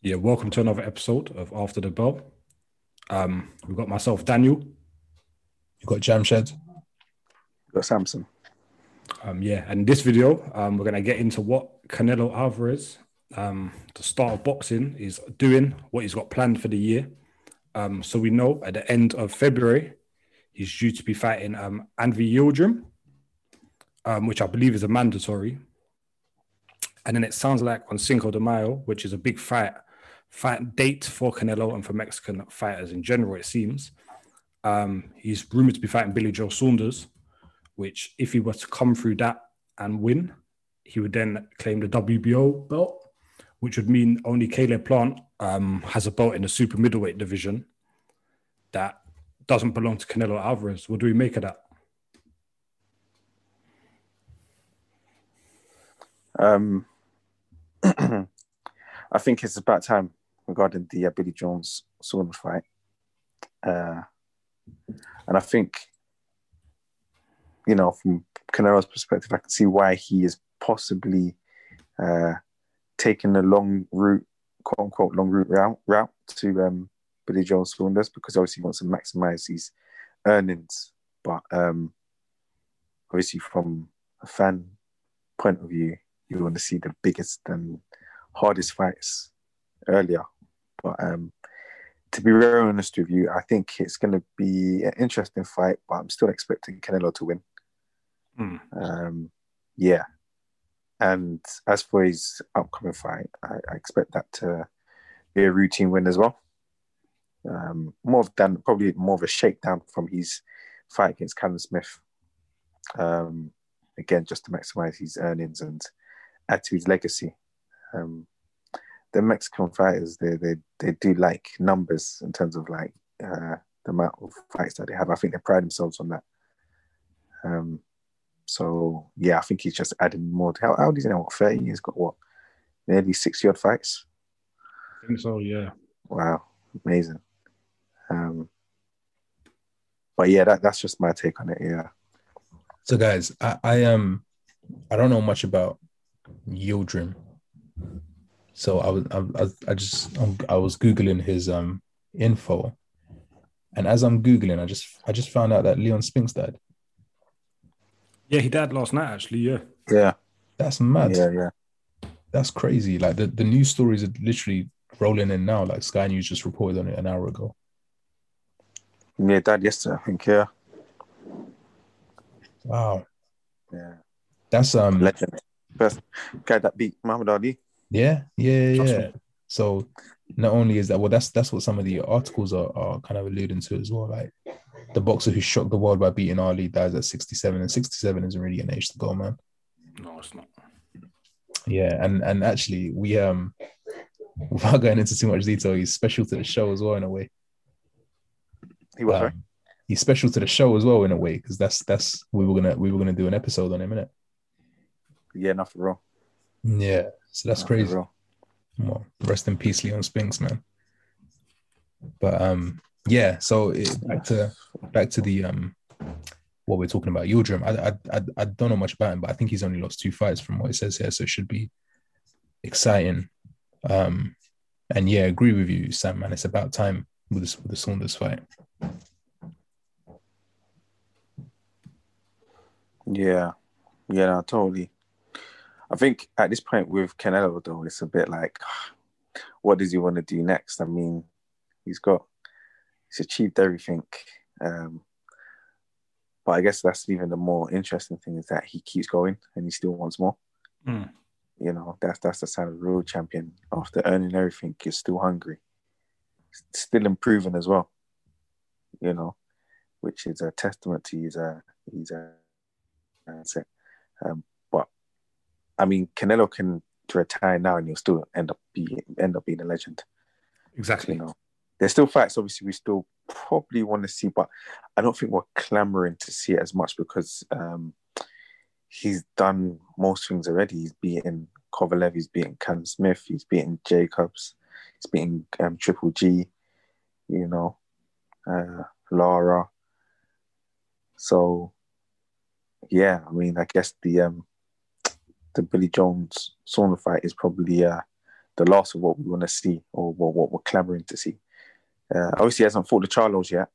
Yeah, welcome to another episode of After the Bell. Um, we've got myself, Daniel. You've got Jamshed. You got Samson. Um, yeah, and in this video, um, we're gonna get into what Canelo Alvarez, um, the star of boxing, is doing, what he's got planned for the year. Um, so we know at the end of February, he's due to be fighting um, Avni Yildirim, um, which I believe is a mandatory. And then it sounds like on Cinco de Mayo, which is a big fight, fight date for Canelo and for Mexican fighters in general, it seems. Um, he's rumored to be fighting Billy Joe Saunders, which if he were to come through that and win, he would then claim the WBO belt, which would mean only Caleb Plant um, has a belt in the super middleweight division that doesn't belong to Canelo Alvarez. What do we make of that? Um, I think it's about time regarding the uh, Billy Jones Saunders fight. Uh, and I think, you know, from Canelo's perspective, I can see why he is possibly uh, taking the long route, quote unquote, long route route, route to um, Billy Jones Saunders because obviously he wants to maximize his earnings. But um, obviously, from a fan point of view, you want to see the biggest and hardest fights earlier. But um, to be very honest with you, I think it's going to be an interesting fight, but I'm still expecting Canelo to win. Mm. Um, yeah. And as for his upcoming fight, I, I, expect that to be a routine win as well. Um, more than probably more of a shakedown from his fight against Callum Smith. Um, again, just to maximize his earnings and add to his legacy. Um, the Mexican fighters, they, they they do like numbers in terms of like uh, the amount of fights that they have. I think they pride themselves on that. Um, so yeah, I think he's just adding more. How, how old is he now? What thirty? He's got what? Nearly sixty odd fights. I think so. Yeah. Wow, amazing. Um, but yeah, that, that's just my take on it. Yeah. So guys, I, I um I don't know much about Yildirim. So I was I, I just I was googling his um info, and as I'm googling, I just I just found out that Leon Spinks died. Yeah, he died last night. Actually, yeah. Yeah. That's mad. Yeah, yeah. That's crazy. Like the, the news stories are literally rolling in now. Like Sky News just reported on it an hour ago. Yeah, died yesterday, I think. Yeah. Wow. Yeah. That's um legend. Best guy that beat Muhammad Ali. Yeah, yeah, yeah. So not only is that well, that's that's what some of the articles are, are kind of alluding to as well. Like the boxer who shocked the world by beating Ali dies at 67, and 67 isn't really an age to go, man. No, it's not. Yeah, and and actually we um without going into too much detail, he's special to the show as well in a way. He was Um, right. He's special to the show as well in a way because that's that's we were gonna we were gonna do an episode on him, innit? Yeah, nothing wrong. Yeah, so that's crazy. Well, rest in peace, Leon Spinks, man. But um, yeah. So it, back to back to the um, what we're talking about, Yildirim. I, I I I don't know much about him, but I think he's only lost two fights from what it says here, so it should be exciting. Um, and yeah, agree with you, Sam. Man, it's about time with this with the Saunders fight. Yeah, yeah, no, totally. I think at this point with Canelo, though, it's a bit like, what does he want to do next? I mean, he's got, he's achieved everything. Um, but I guess that's even the more interesting thing is that he keeps going and he still wants more. Mm. You know, that's that's the sign of a real champion. After earning everything, he's still hungry, still improving as well. You know, which is a testament to his uh, his uh, mindset. Um, I mean, Canelo can retire now and he'll still end up be end up being a legend. Exactly. You know, there's still fights. Obviously, we still probably want to see, but I don't think we're clamoring to see it as much because um, he's done most things already. He's beaten Kovalev, he's beaten Cam Smith, he's beaten Jacobs, he's beaten um, Triple G. You know, uh, Lara. So, yeah, I mean, I guess the um, the Billy Jones Sauna fight is probably uh, the last of what we want to see or what, what we're clamoring to see. Uh, obviously, he hasn't fought the Charlos yet,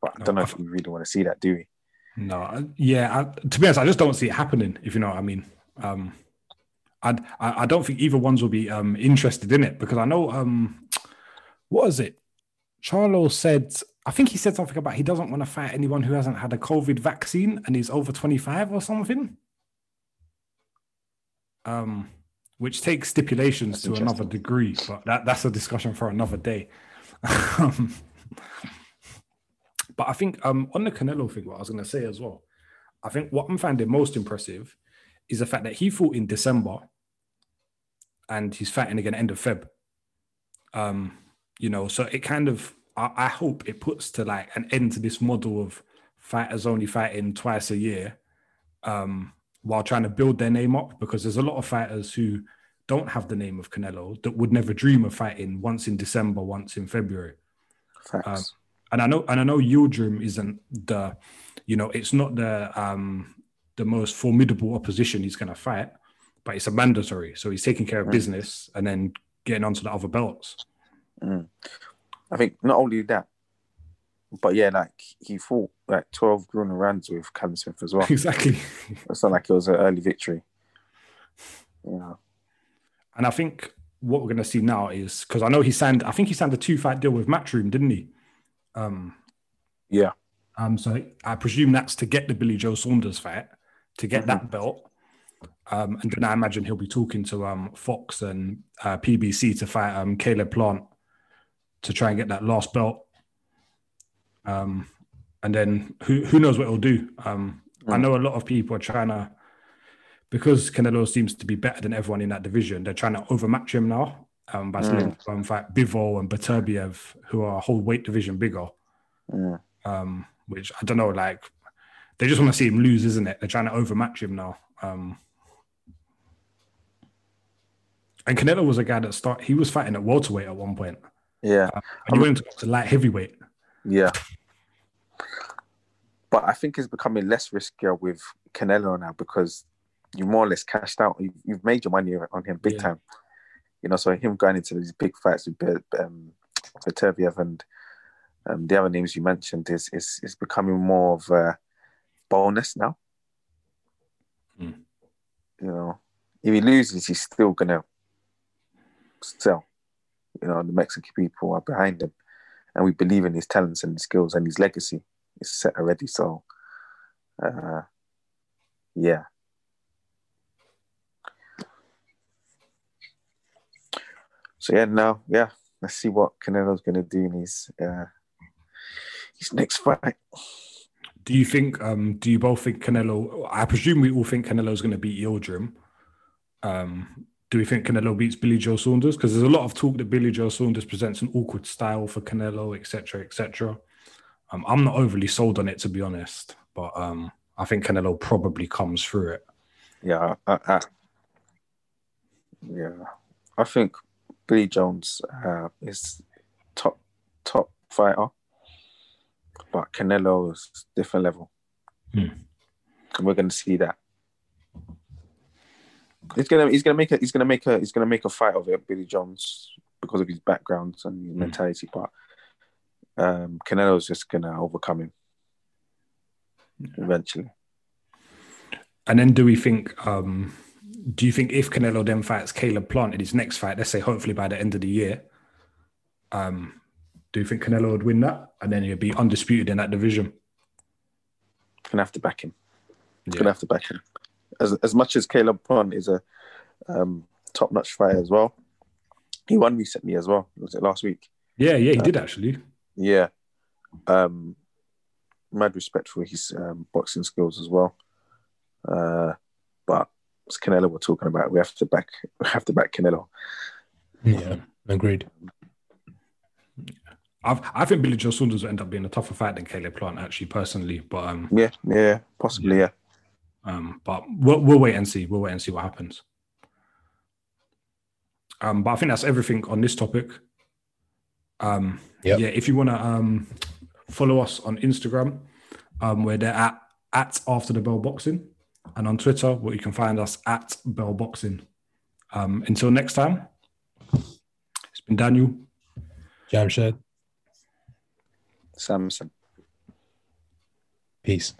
but I don't know if we really want to see that, do we? No, yeah. I, to be honest, I just don't see it happening. If you know what I mean. Um, I'd, I I don't think either ones will be um interested in it because I know um, what is it? Charlo said, I think he said something about he doesn't want to fight anyone who hasn't had a COVID vaccine and is over twenty five or something. Um, which takes stipulations That's to another degree, but that, that's a discussion for another day. But I think um, on the Canelo thing, what I was going to say as well, I think what I'm finding most impressive is the fact that he fought in December and he's fighting again end of Feb. Um, you know, so it kind of, I, I hope it puts to like an end to this model of fighters only fighting twice a year um, while trying to build their name up because there's a lot of fighters who don't have the name of Canelo that would never dream of fighting once in December, once in February Um, and I know and I know Yildirim isn't the, you know, it's not the um the most formidable opposition he's gonna fight, but it's a mandatory. So he's taking care of Mm. business and then getting onto the other belts. Mm. I think not only that, but yeah, like he fought like 12 grueling rounds with Callum Smith as well. exactly. it's not like it was an early victory. Know, And I think what we're gonna see now is because I know he signed, I think he signed a two fight deal with Matchroom, didn't he? Um yeah, Um, so I presume that's to get the Billy Joe Saunders fight, to get that belt. Um, and then I imagine he'll be talking to um, Fox and uh, PBC to fight um, Caleb Plant to try and get that last belt. Um, and then who who knows what he'll do? Um, I know a lot of people are trying to because Canelo seems to be better than everyone in that division. They're trying to overmatch him now um, by saying um, fight Bivol and Beterbiev, who are a whole weight division bigger Mm. um, which I don't know, like they just want to see him lose, isn't it? They're trying to overmatch him now. Um, and Canelo was a guy that start. He was fighting at welterweight at one point, yeah, and he went to, to light heavyweight. Yeah. But I think it's becoming less riskier with Canelo now because you more or less cashed out. You've, you've made your money on him big Yeah. time. You know, so him going into these big fights with um, and um, the other names you mentioned is is is becoming more of a bonus now. Hmm. You know, if he loses, he's still gonna sell. You know, the Mexican people are behind him, and we believe in his talents and his skills and his legacy is set already. So, uh, yeah. So yeah, now yeah, let's see what Canelo's gonna do in his uh, his next fight. Do you think? Um, do you both think Canelo? I presume we all think Canelo's going to beat Yildirim. Um, do we think Canelo beats Billy Joe Saunders? Because there's a lot of talk that Billy Joe Saunders presents an awkward style for Canelo, etc., etc. Um, I'm not overly sold on it to be honest, but um, I think Canelo probably comes through it. Yeah, I, I, yeah. I think Billy Jones uh, is top top fighter, but Canelo is different level, Hmm. and we're going to see that. He's gonna he's gonna make a he's gonna make a he's gonna make a fight of it, Billy Jones, because of his background and his mentality. But um, Canelo's just gonna overcome him eventually. And then do we think? Um, do you think if Canelo then fights Caleb Plant in his next fight, let's say hopefully by the end of the year, um, do you think Canelo would win that and then he'd be undisputed in that division? Gonna have to back him. Yeah. Gonna have to back him. As as much as Caleb Plant is a um, top notch fighter as well, he won recently as well. Was it last week? Yeah, yeah, he did actually. Yeah. Um, mad respect for his um, boxing skills as well. Uh, but as Canelo we're talking about, we have to back we have to back Canelo. Yeah, agreed. I've, I think Billy Joe Saunders will end up being a tougher fight than Caleb Plant, actually, personally. But um, Yeah, yeah, possibly, yeah. Um, but we'll, we'll wait and see. We'll wait and see what happens. Um, but I think that's everything on this topic. Um, Yep. yeah, if you want to um, follow us on Instagram, um, they're at at After the Bell Boxing, and on Twitter, where you can find us at Bell Boxing. Um, until next time, it's been Daniel. Jamshed. Samson. Peace.